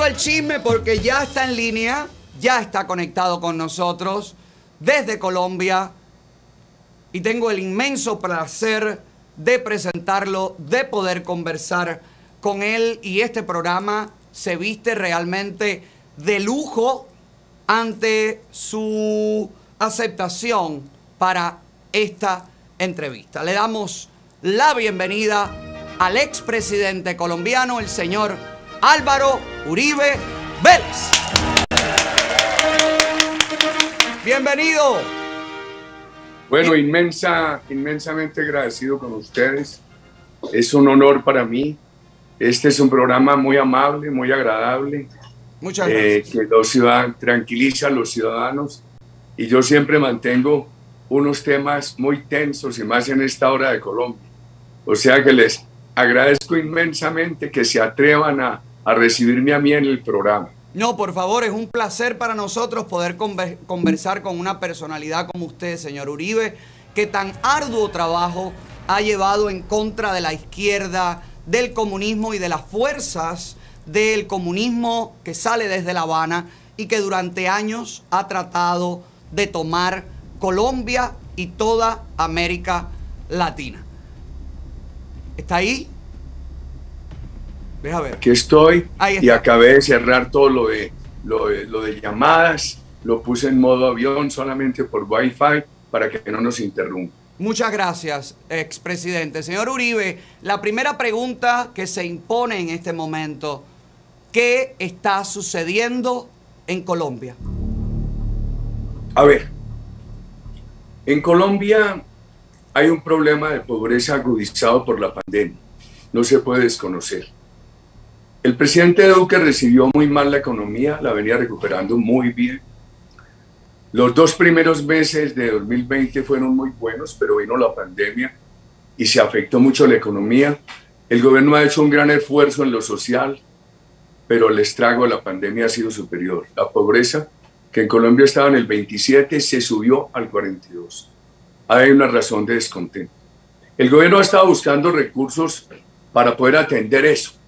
suelto el chisme porque ya está en línea, ya está conectado con nosotros desde Colombia y tengo el inmenso placer de presentarlo, de poder conversar con él y este programa se viste realmente de lujo ante su aceptación para esta entrevista. Le damos la bienvenida al expresidente colombiano, el señor Álvaro Uribe Vélez. Bienvenido. Bueno, inmensa, inmensamente agradecido con ustedes. Es un honor para mí. Este es un programa muy amable, muy agradable. Muchas eh, gracias. que los ciudadanos, tranquiliza a los ciudadanos. Y yo siempre mantengo unos temas muy tensos y más en esta hora de Colombia. O sea que les agradezco inmensamente que se atrevan a, recibirme a mí en el programa. No, por favor, es un placer para nosotros poder conver- conversar con una personalidad como usted, señor Uribe, que tan arduo trabajo ha llevado en contra de la izquierda, del comunismo y de las fuerzas del comunismo que sale desde La Habana y que durante años ha tratado de tomar Colombia y toda América Latina. ¿Está ahí? Deja ver. Aquí estoy y acabé de cerrar todo lo de, lo de, lo de llamadas, lo puse en modo avión solamente por Wi-Fi para que no nos interrumpa. Muchas gracias, expresidente. Señor Uribe, la primera pregunta que se impone en este momento, ¿qué está sucediendo en Colombia? A ver, en Colombia hay un problema de pobreza agudizado por la pandemia. No se puede desconocer. El presidente Duque recibió muy mal la economía, la venía recuperando muy bien. Los dos primeros meses de 2020 fueron muy buenos, pero vino la pandemia y se afectó mucho la economía. El gobierno ha hecho un gran esfuerzo en lo social, pero el estrago de la pandemia ha sido superior. La pobreza, que en Colombia estaba en el 27, se subió al 42. Hay una razón de descontento. El gobierno ha estado buscando recursos para poder atender eso.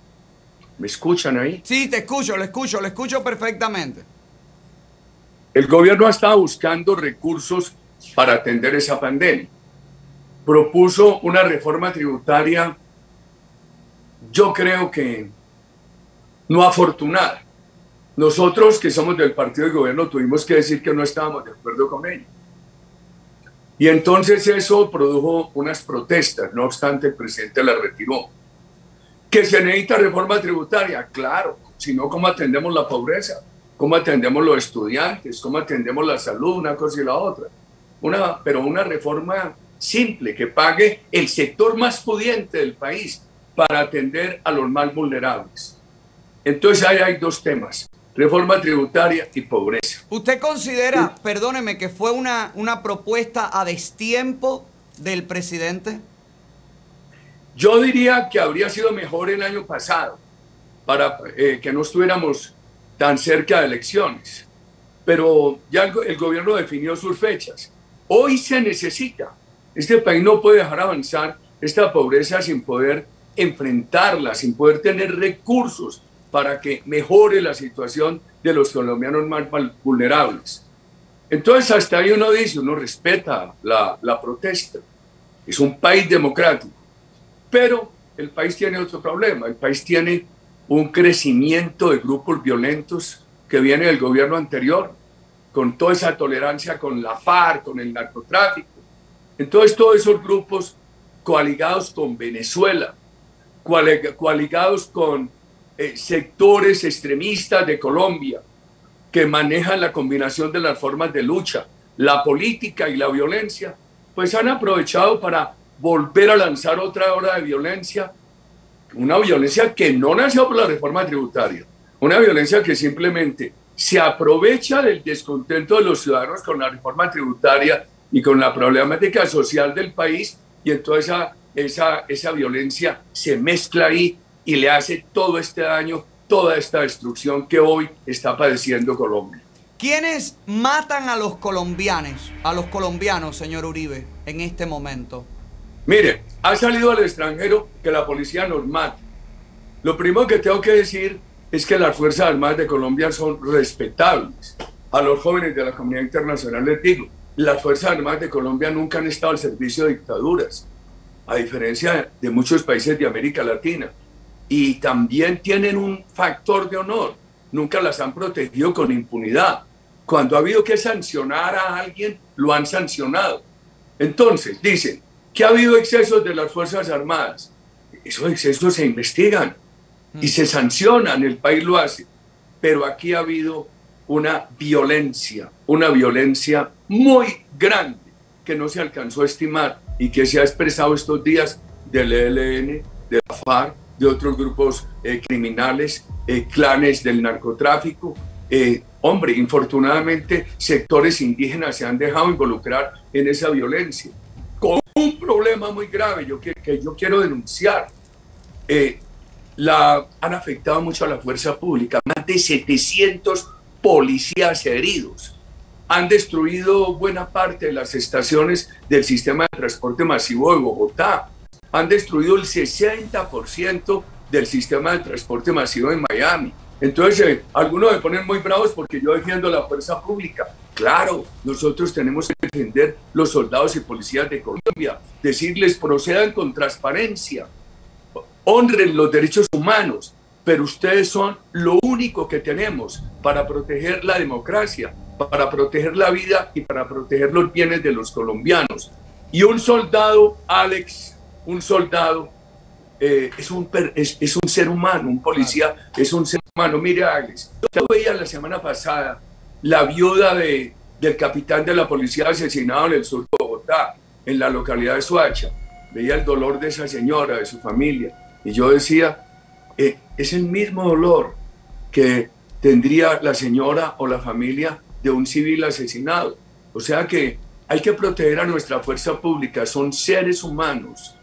¿Me escuchan ahí? Sí, te escucho, lo escucho, lo escucho perfectamente. El gobierno ha estado buscando recursos para atender esa pandemia. Propuso una reforma tributaria, yo creo que no afortunada. Nosotros que somos del partido de gobierno tuvimos que decir que no estábamos de acuerdo con ella. Y entonces eso produjo unas protestas, no obstante el presidente la retiró. ¿Que se necesita reforma tributaria? Claro, si no, ¿cómo atendemos la pobreza? ¿Cómo atendemos los estudiantes? ¿Cómo atendemos la salud? Una cosa y la otra. Una, pero una reforma simple que pague el sector más pudiente del país para atender a los más vulnerables. Entonces ahí hay dos temas, reforma tributaria y pobreza. ¿Usted considera, perdóneme, que fue una, una propuesta a destiempo del presidente? Yo diría que habría sido mejor el año pasado para eh, que no estuviéramos tan cerca de elecciones. Pero ya el, go- el gobierno definió sus fechas. Hoy se necesita. Este país no puede dejar avanzar esta pobreza sin poder enfrentarla, sin poder tener recursos para que mejore la situación de los colombianos más vulnerables. Entonces, hasta ahí uno dice, uno respeta la, la protesta. Es un país democrático. Pero el país tiene otro problema. El país tiene un crecimiento de grupos violentos que viene del gobierno anterior, con toda esa tolerancia con la FARC, con el narcotráfico. Entonces, todos esos grupos coaligados con Venezuela, coali- coaligados con eh, sectores extremistas de Colombia, que manejan la combinación de las formas de lucha, la política y la violencia, pues han aprovechado para volver a lanzar otra hora de violencia, una violencia que no nació por la reforma tributaria, una violencia que simplemente se aprovecha del descontento de los ciudadanos con la reforma tributaria y con la problemática social del país y entonces esa, esa, esa violencia se mezcla ahí y le hace todo este daño, toda esta destrucción que hoy está padeciendo Colombia. ¿Quiénes matan a los colombianos, a los colombianos, señor Uribe, en este momento? Mire, ha salido al extranjero que la policía nos mata. Lo primero que tengo que decir es que las Fuerzas Armadas de Colombia son respetables. A los jóvenes de la comunidad internacional les digo, las Fuerzas Armadas de Colombia nunca han estado al servicio de dictaduras, a diferencia de muchos países de América Latina. Y también tienen un factor de honor, nunca las han protegido con impunidad. Cuando ha habido que sancionar a alguien, lo han sancionado. Entonces, dicen que ha habido excesos de las Fuerzas Armadas. Esos excesos se investigan y se sancionan, el país lo hace. Pero aquí ha habido una violencia, una violencia muy grande que no se alcanzó a estimar y que se ha expresado estos días del ELN, de la FARC, de otros grupos eh, criminales, eh, clanes del narcotráfico. Eh, hombre, infortunadamente sectores indígenas se han dejado involucrar en esa violencia. Un problema muy grave yo, que, yo quiero denunciar. la, han afectado mucho a la fuerza pública, más de 700 policías heridos. Han destruido buena parte de las estaciones del sistema de transporte masivo de Bogotá. Han destruido el 60% del sistema de transporte masivo en Miami. Entonces, eh, algunos me ponen muy bravos porque yo defiendo la fuerza pública. Claro, nosotros tenemos que defender los soldados y policías de Colombia, decirles procedan con transparencia, honren los derechos humanos, pero ustedes son lo único que tenemos para proteger la democracia, para proteger la vida y para proteger los bienes de los colombianos. Y un soldado, Alex, un soldado eh, es, un, es, un ser humano, un policía es un ser humano. Mire, Alex, yo veía la semana pasada la viuda de, del capitán de la policía asesinado en el sur de Bogotá, en la localidad de Suacha. Veía el dolor de esa señora, de su familia. Y yo decía, eh, es el mismo dolor que tendría la señora o la familia de un civil asesinado. O sea que hay que proteger a nuestra fuerza pública, son seres humanos.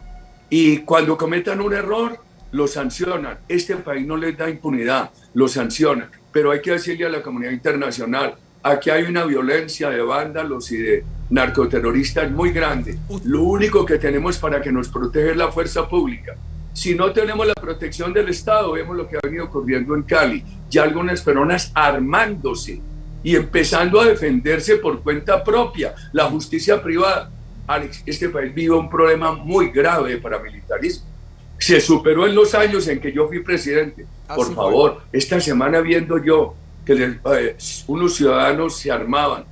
Y cuando cometan un error, lo sancionan. Este país no les da impunidad, lo sancionan. Pero hay que decirle a la comunidad internacional, aquí hay una violencia de vándalos y de narcoterroristas muy grande. Lo único que tenemos para que nos proteja es la fuerza pública. Si no tenemos la protección del Estado, vemos lo que ha venido ocurriendo en Cali, ya algunas personas armándose y empezando a defenderse por cuenta propia, la justicia privada. Alex, este país vive un problema muy grave de paramilitarismo. Se superó en los años en que yo fui presidente. Por favor, esta semana viendo yo que eh, unos ciudadanos se armaban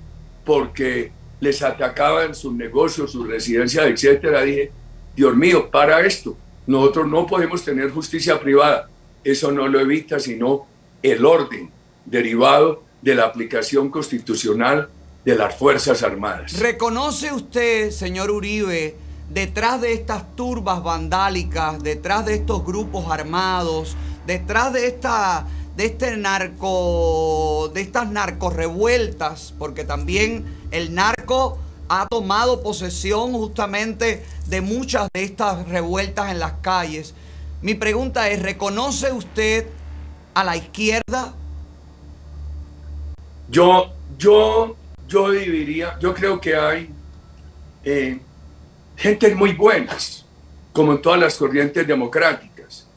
porque les atacaban sus negocios, sus residencias, etcétera, dije, Dios mío, para esto nosotros no podemos tener justicia privada. Eso no lo evita sino el orden derivado de la aplicación constitucional de las Fuerzas Armadas. ¿Reconoce usted, señor Uribe, detrás de estas turbas vandálicas, detrás de estos grupos armados, detrás de esta de este narco de estas narcorrevueltas, porque también el narco ha tomado posesión justamente de muchas de estas revueltas en las calles. Mi pregunta es, ¿reconoce usted a la izquierda? Yo, yo, yo diría, yo creo que hay eh, gente muy buenas, como en todas las corrientes democráticas.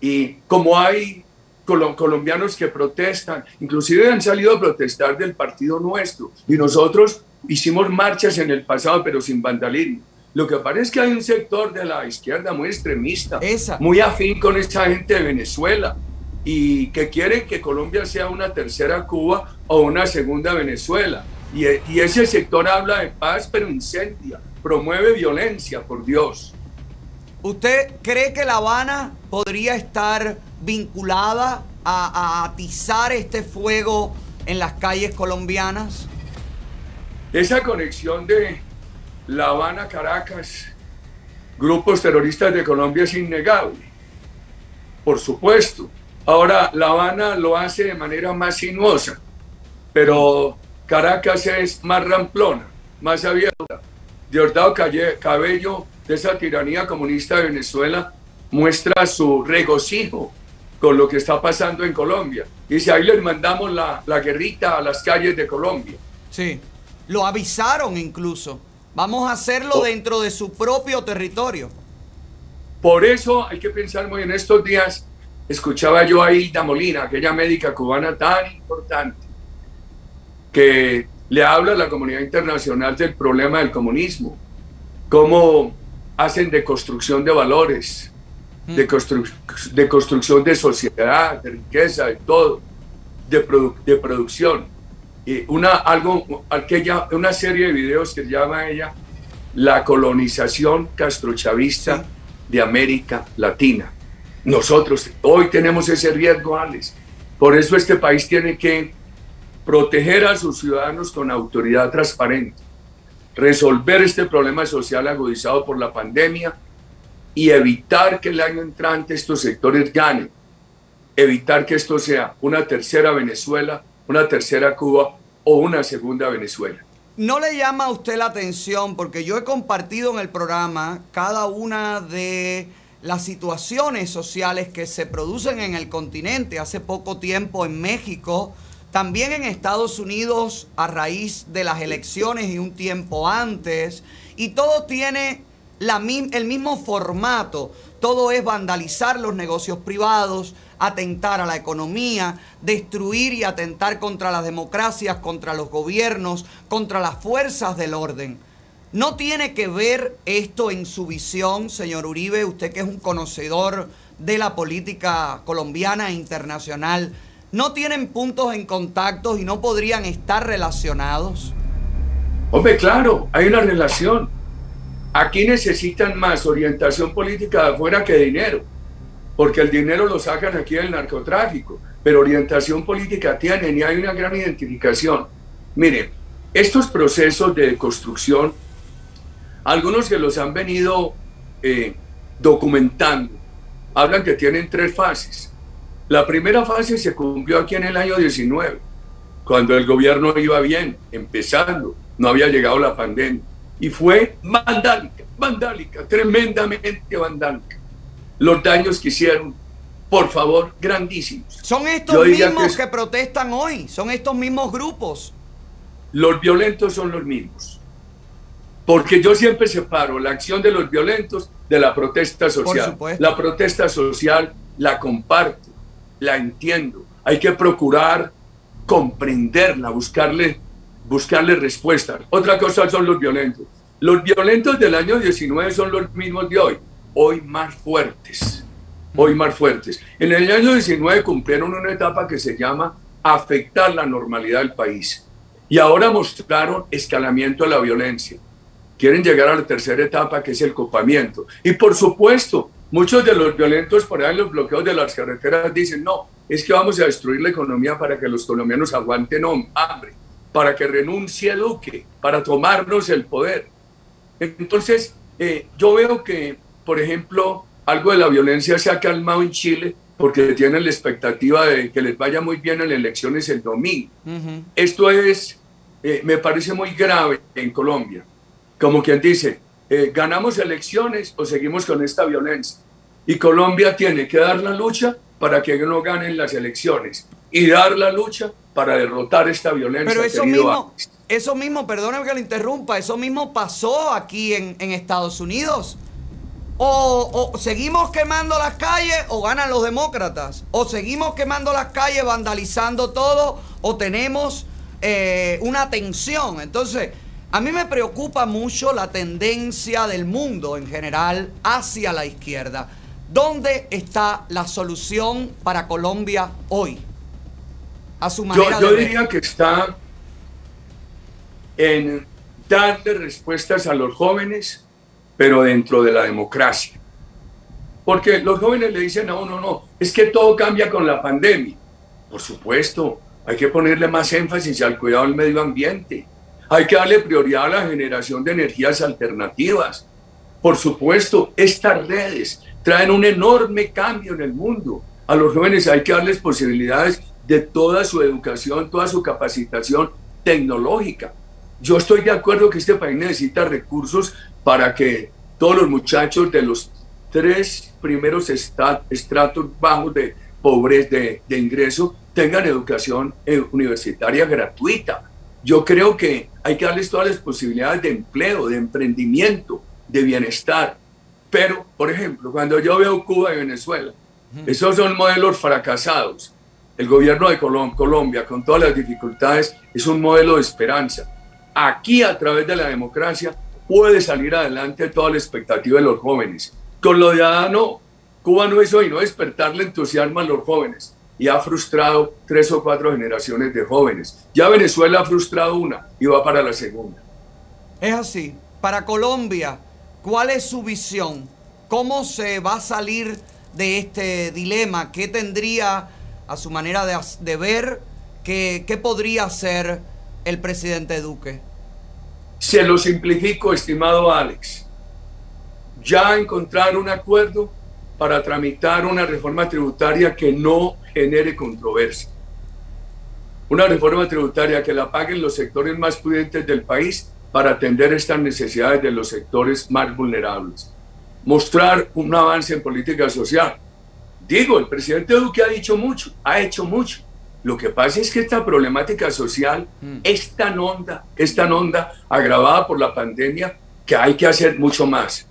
Y como hay colombianos que protestan, inclusive han salido a protestar del partido nuestro, y nosotros hicimos marchas en el pasado, pero sin vandalismo. Lo que parece es que hay un sector de la izquierda muy extremista, muy afín con esta gente de Venezuela y que quiere que Colombia sea una tercera Cuba o una segunda Venezuela. Y, y ese sector habla de paz, pero incendia, promueve violencia, por Dios. ¿Usted cree que La Habana podría estar vinculada a, a atizar este fuego en las calles colombianas? Esa conexión de La Habana, Caracas, grupos terroristas de Colombia es innegable, por supuesto. Ahora, La Habana lo hace de manera más sinuosa, pero Caracas es más ramplona, más abierta. Diosdado Cabello, de esa tiranía comunista de Venezuela, muestra su regocijo con lo que está pasando en Colombia. Dice, ahí les mandamos la, la guerrita a las calles de Colombia. Sí. Lo avisaron incluso. Vamos a hacerlo oh. dentro de su propio territorio. Por eso hay que pensar muy en estos días. escuchaba yo a Hilda Molina, aquella médica cubana tan importante, que le habla a la comunidad internacional del problema del comunismo, cómo hacen de construcción de valores, mm. de, de construcción de sociedad, de riqueza, de todo, de, de producción. Y una, algo, aquella, una serie de videos que llama ella La colonización castrochavista de América Latina. Nosotros hoy tenemos ese riesgo, Alex. Por eso este país tiene que proteger a sus ciudadanos con autoridad transparente, resolver este problema social agudizado por la pandemia y evitar que el año entrante estos sectores ganen, evitar que esto sea una tercera Venezuela, una tercera Cuba o una segunda Venezuela. ¿No le llama a usted la atención? Porque yo he compartido en el programa cada una de las situaciones sociales que se producen en el continente. Hace poco tiempo en México, también en Estados Unidos a raíz de las elecciones y un tiempo antes. Y todo tiene el mismo formato. Todo es vandalizar los negocios privados, atentar a la economía, destruir y atentar contra las democracias, contra los gobiernos, contra las fuerzas del orden. ¿No tiene que ver esto en su visión, señor Uribe, usted que es un conocedor de la política colombiana e internacional? ¿No tienen puntos en contacto y no podrían estar relacionados? Hombre, claro, hay una relación. Aquí necesitan más orientación política de afuera que dinero, porque el dinero lo sacan aquí del narcotráfico, pero orientación política tienen y hay una gran identificación. Miren, estos procesos de construcción algunos que los han venido eh, documentando hablan que tienen tres fases. La primera fase se cumplió aquí en el año 19, cuando el gobierno iba bien, empezando, no había llegado la pandemia. Y fue vandálica, vandálica, tremendamente vandálica. Los daños que hicieron, por favor, grandísimos. Son estos mismos que protestan hoy, son estos mismos grupos. Los violentos son los mismos. Porque yo siempre separo la acción de los violentos de la protesta social. La protesta social la comparto, la entiendo. Hay que procurar comprenderla, buscarle, buscarle respuestas. Otra cosa son los violentos. Los violentos del año 19 son los mismos de hoy, hoy más fuertes, hoy más fuertes. En el año 19 cumplieron una etapa que se llama afectar la normalidad del país y ahora mostraron escalamiento de la violencia quieren llegar a la tercera etapa, que es el copamiento. Y por supuesto, muchos de los violentos por ahí en los bloqueos de las carreteras dicen, no, es que vamos a destruir la economía para que los colombianos aguanten hambre, para que renuncie Duque, para tomarnos el poder. Entonces, eh, yo veo que, por ejemplo, algo de la violencia se ha calmado en Chile porque tienen la expectativa de que les vaya muy bien en las elecciones el domingo. Esto es, eh, me parece muy grave en Colombia como quien dice, eh, ganamos elecciones o seguimos con esta violencia. Y Colombia tiene que dar la lucha para que no ganen las elecciones y dar la lucha para derrotar esta violencia. Pero eso mismo, eso mismo, perdóneme que lo interrumpa, eso mismo pasó aquí en, Estados Unidos. O, seguimos quemando las calles o ganan los demócratas. O seguimos quemando las calles, vandalizando todo, o tenemos eh, una tensión. Entonces, a mí me preocupa mucho la tendencia del mundo en general hacia la izquierda. ¿Dónde está la solución para Colombia hoy? A su manera yo, yo diría que está en darle respuestas a los jóvenes, pero dentro de la democracia. Porque los jóvenes le dicen, no, no, no, es que todo cambia con la pandemia. Por supuesto, hay que ponerle más énfasis al cuidado del medio ambiente hay que darle prioridad a la generación de energías alternativas. Por supuesto, estas redes traen un enorme cambio en el mundo. A los jóvenes hay que darles posibilidades de toda su educación, toda su capacitación tecnológica. Yo estoy de acuerdo que este país necesita recursos para que todos los muchachos de los tres primeros estratos bajos de pobreza, de, ingreso, tengan educación eh, universitaria gratuita yo creo que hay que darles todas las posibilidades de empleo, de emprendimiento, de bienestar. Pero, por ejemplo, cuando yo veo Cuba y Venezuela, Esos son modelos fracasados. El gobierno de Colombia, con todas las dificultades, es un modelo de esperanza. Aquí, a través de la democracia, puede salir adelante toda la expectativa de los jóvenes. Con lo de Adán, no. Cuba no hizo y no despertarle entusiasmo a los jóvenes y ha frustrado tres o cuatro generaciones de jóvenes. Ya Venezuela ha frustrado una y va para la segunda. Es así. Para Colombia, ¿cuál es su visión? ¿Cómo se va a salir de este dilema? ¿Qué tendría a su manera de, ver? ¿Qué, ¿Qué podría hacer el presidente Duque? Se lo simplifico, estimado Alex. Ya encontrar un acuerdo para tramitar una reforma tributaria que no genere controversia. Una reforma tributaria que la paguen los sectores más pudientes del país para atender estas necesidades de los sectores más vulnerables. Mostrar un avance en política social. Digo, el presidente Duque ha dicho mucho, ha hecho mucho. Lo que pasa es que esta problemática social mm. es tan honda, es tan honda, agravada por la pandemia, que hay que hacer mucho más.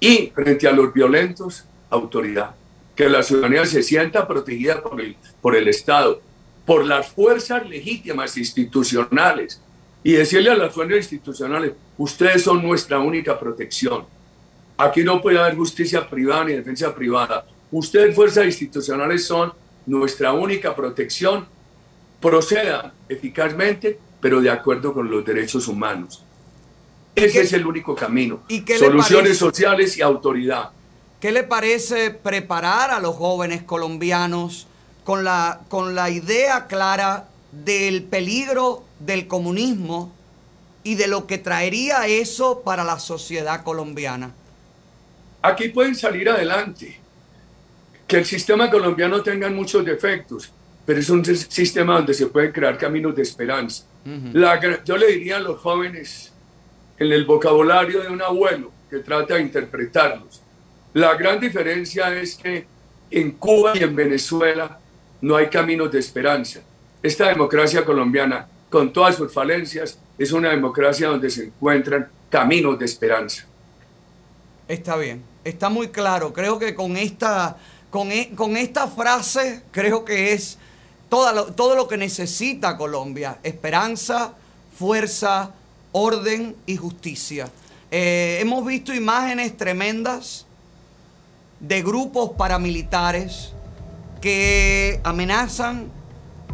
Y frente a los violentos, autoridad. Que la ciudadanía se sienta protegida por el, por el Estado, por las fuerzas legítimas institucionales, y decirle a las fuerzas institucionales, ustedes son nuestra única protección. Aquí no puede haber justicia privada ni defensa privada. Ustedes, fuerzas institucionales, son nuestra única protección. Procedan eficazmente, pero de acuerdo con los derechos humanos. Ese es el único camino. ¿Y Soluciones sociales y autoridad. ¿Qué le parece preparar a los jóvenes colombianos con la, con la idea clara del peligro del comunismo y de lo que traería eso para la sociedad colombiana? Aquí pueden salir adelante. Que el sistema colombiano tenga muchos defectos, pero es un sistema donde se pueden crear caminos de esperanza. yo le diría a los jóvenes, en el vocabulario de un abuelo que trata de interpretarlos, la gran diferencia es que en Cuba y en Venezuela no hay caminos de esperanza. Esta democracia colombiana con todas sus falencias, es una democracia donde se encuentran caminos de esperanza. Está bien, está muy claro. Creo que con esta, con, e, con esta frase, creo que es todo lo, todo lo que necesita Colombia. Esperanza, fuerza, orden y justicia. Eh, hemos visto imágenes tremendas de grupos paramilitares que amenazan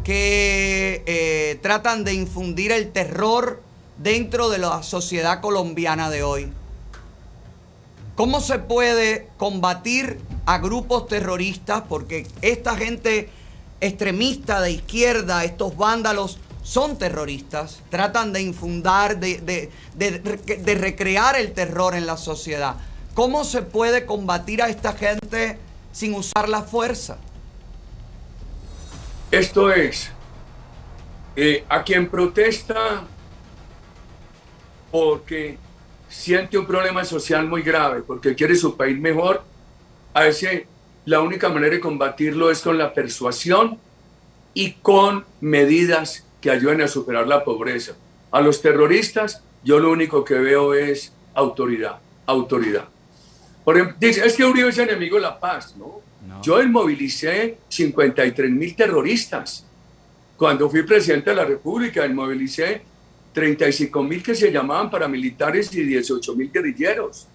que eh, tratan de infundir el terror dentro de la sociedad colombiana de hoy. ¿Cómo se puede combatir a grupos terroristas? Porque esta gente extremista de izquierda, estos vándalos, son terroristas, tratan de infundar, de, de, recrear el terror en la sociedad. ¿Cómo se puede combatir a esta gente sin usar la fuerza? Esto es, eh, a quien protesta porque siente un problema social muy grave, porque quiere su país mejor, a ese la única manera de combatirlo es con la persuasión y con medidas que ayuden a superar la pobreza. A los terroristas yo lo único que veo es autoridad, autoridad. Por ejemplo, dice, es que Uribe es enemigo de la paz, ¿no? Yo movilicé 53 mil terroristas. Cuando fui presidente de la República, movilicé 35 mil que se llamaban paramilitares y 18 mil guerrilleros.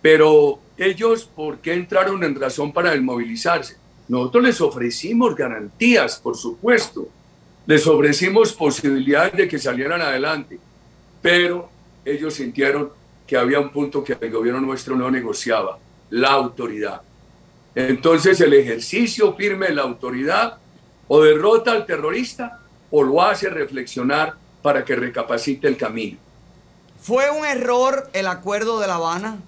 Pero ellos, ¿por qué entraron en razón para desmovilizarse? Nosotros les ofrecimos garantías, por supuesto. Les ofrecimos posibilidades de que salieran adelante. Pero ellos sintieron que había un punto que el gobierno nuestro no negociaba, la autoridad. Entonces el ejercicio firme de la autoridad o derrota al terrorista o lo hace reflexionar para que recapacite el camino. ¿Fue un error el acuerdo de La Habana?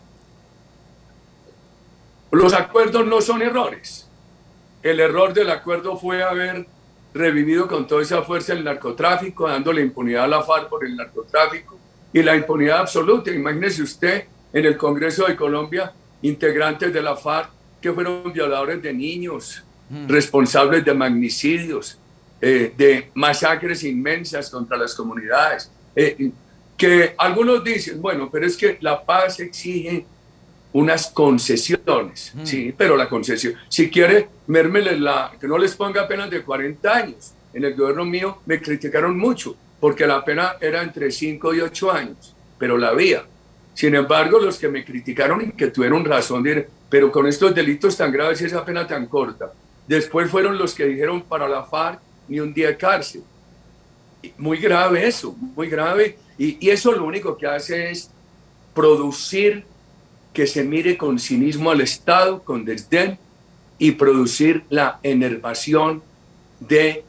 Los acuerdos no son errores. El error del acuerdo fue haber revivido con toda esa fuerza el narcotráfico, dándole impunidad a la FARC por el narcotráfico y la impunidad absoluta. Imagínese usted en el Congreso de Colombia, integrantes de la FARC que fueron violadores de niños, mm. responsables de magnicidios, eh, de masacres inmensas contra las comunidades. Eh, que algunos dicen, bueno, pero es que la paz exige unas concesiones, Mm. sí, pero la concesión, si quiere, mérmele la, que no les ponga penas de 40 años. En el gobierno mío me criticaron mucho, porque la pena era entre 5 y 8 años, pero la había. Sin embargo, los que me criticaron y que tuvieron razón, de, pero con estos delitos tan graves y esa pena tan corta, después fueron los que dijeron para la FARC ni un día de cárcel. Muy grave eso, muy grave. Y, y eso lo único que hace es producir que se mire con cinismo al Estado, con desdén, y producir la enervación de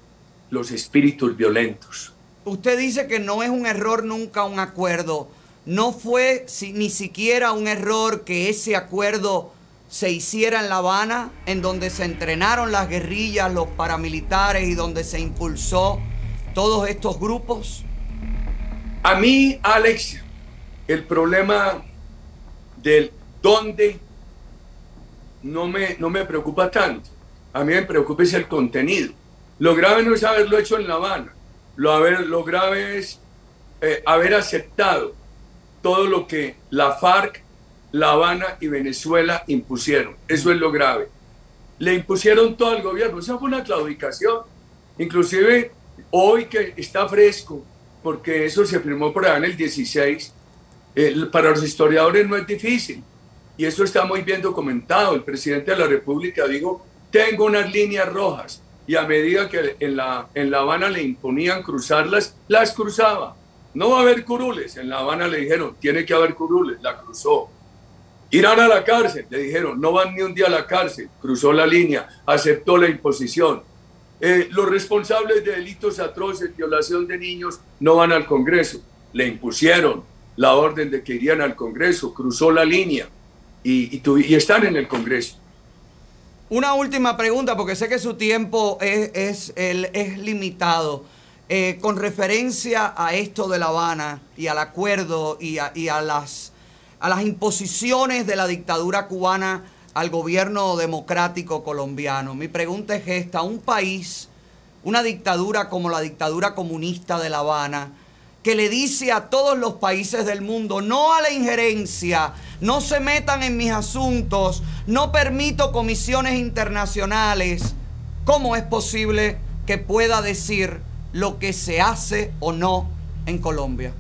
los espíritus violentos. Usted dice que no es un error nunca un acuerdo. No fue ni siquiera un error que ese acuerdo se hiciera en La Habana, en donde se entrenaron las guerrillas, los paramilitares y donde se impulsó todos estos grupos. A mí, Alex, el problema del dónde no me, no me preocupa tanto. A mí me preocupa es el contenido. Lo grave no es haberlo hecho en La Habana. Lo, grave es eh, haber aceptado todo lo que la FARC, La Habana y Venezuela impusieron. Eso es lo grave. Le impusieron todo al gobierno. Esa fue una claudicación. Inclusive hoy que está fresco, porque eso se firmó por allá en el 16, eh, para los historiadores no es difícil. Y eso está muy bien documentado. El presidente de la República dijo, tengo unas líneas rojas. Y a medida que en La, en la Habana le imponían cruzarlas, las cruzaba. No va a haber curules. En La Habana le dijeron, tiene que haber curules. La cruzó. Irán a la cárcel. Le dijeron, no van ni un día a la cárcel. Cruzó la línea, aceptó la imposición. Eh, los responsables de delitos atroces, violación de niños, no van al Congreso. Le impusieron la orden de que irían al Congreso, cruzó la línea y, y, están en el Congreso. Una última pregunta, porque sé que su tiempo es, es, limitado. Eh, con referencia a esto de La Habana y al acuerdo y a, y a las, a las imposiciones de la dictadura cubana al gobierno democrático colombiano, mi pregunta es esta, un país, una dictadura como la dictadura comunista de La Habana, que le dice a todos los países del mundo, no a la injerencia, no se metan en mis asuntos, no permito comisiones internacionales, ¿cómo es posible que pueda decir lo que se hace o no en Colombia?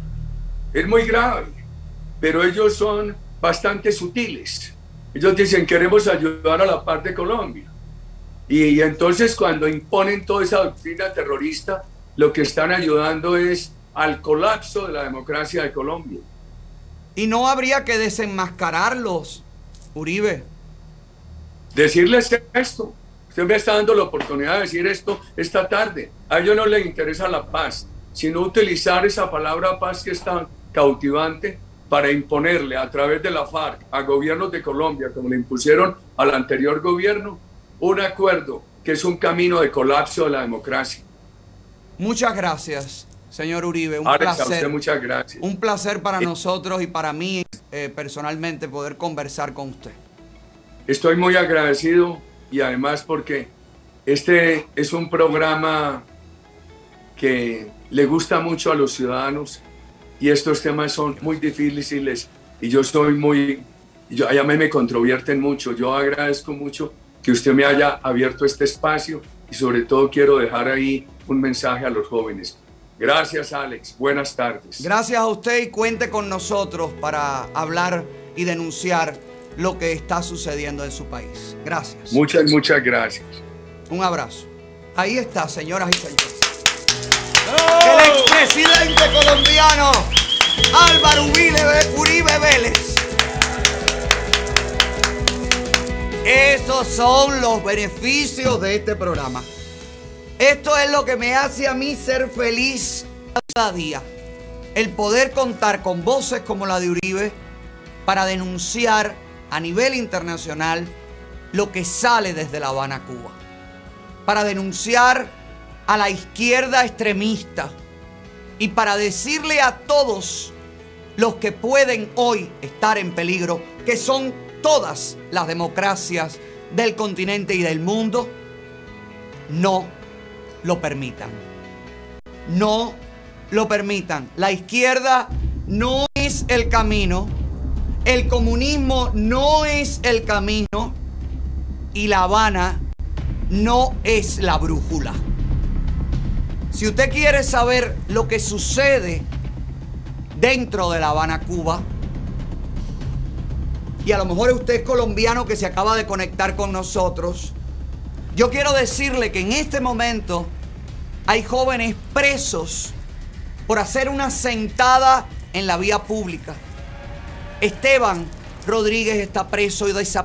Es muy grave, pero ellos son bastante sutiles. Ellos dicen, queremos ayudar a la paz de Colombia. Y, y entonces cuando imponen toda esa doctrina terrorista, lo que están ayudando es al colapso de la democracia de Colombia. Y no habría que desenmascararlos, Uribe. Decirles esto, usted me está dando la oportunidad de decir esto esta tarde. A ellos no les interesa la paz, sino utilizar esa palabra paz que es tan cautivante para imponerle a través de la FARC a gobiernos de Colombia, como le impusieron al anterior gobierno, un acuerdo que es un camino de colapso de la democracia. Muchas gracias, señor Uribe. Un Alex, a placer. usted muchas gracias. Un placer para nosotros y para mí eh, personalmente poder conversar con usted. Estoy muy agradecido y además porque este es un programa que le gusta mucho a los ciudadanos y estos temas son muy difíciles y yo soy muy, yo, a mí me controvierten mucho. Yo agradezco mucho que usted me haya abierto este espacio y sobre todo quiero dejar ahí un mensaje a los jóvenes. Gracias Alex, buenas tardes. Gracias a usted y cuente con nosotros para hablar y denunciar lo que está sucediendo en su país. Gracias. Muchas, muchas gracias. Un abrazo. Ahí está, señoras y señores. El expresidente colombiano Álvaro Uribe, Uribe Vélez. Esos son los beneficios de este programa. Esto es lo que me hace a mí ser feliz cada día. El poder contar con voces como la de Uribe para denunciar a nivel internacional lo que sale desde La Habana, Cuba. Para denunciar a la izquierda extremista y para decirle a todos los que pueden hoy estar en peligro, que son todas las democracias del continente y del mundo, no lo permitan. No lo permitan. La izquierda no es el camino. El comunismo no es el camino y La Habana no es la brújula. Si usted quiere saber lo que sucede dentro de La Habana, Cuba, y a lo mejor usted es colombiano que se acaba de conectar con nosotros, yo quiero decirle que en este momento hay jóvenes presos por hacer una sentada en la vía pública. Esteban Rodríguez está preso y desaparecido.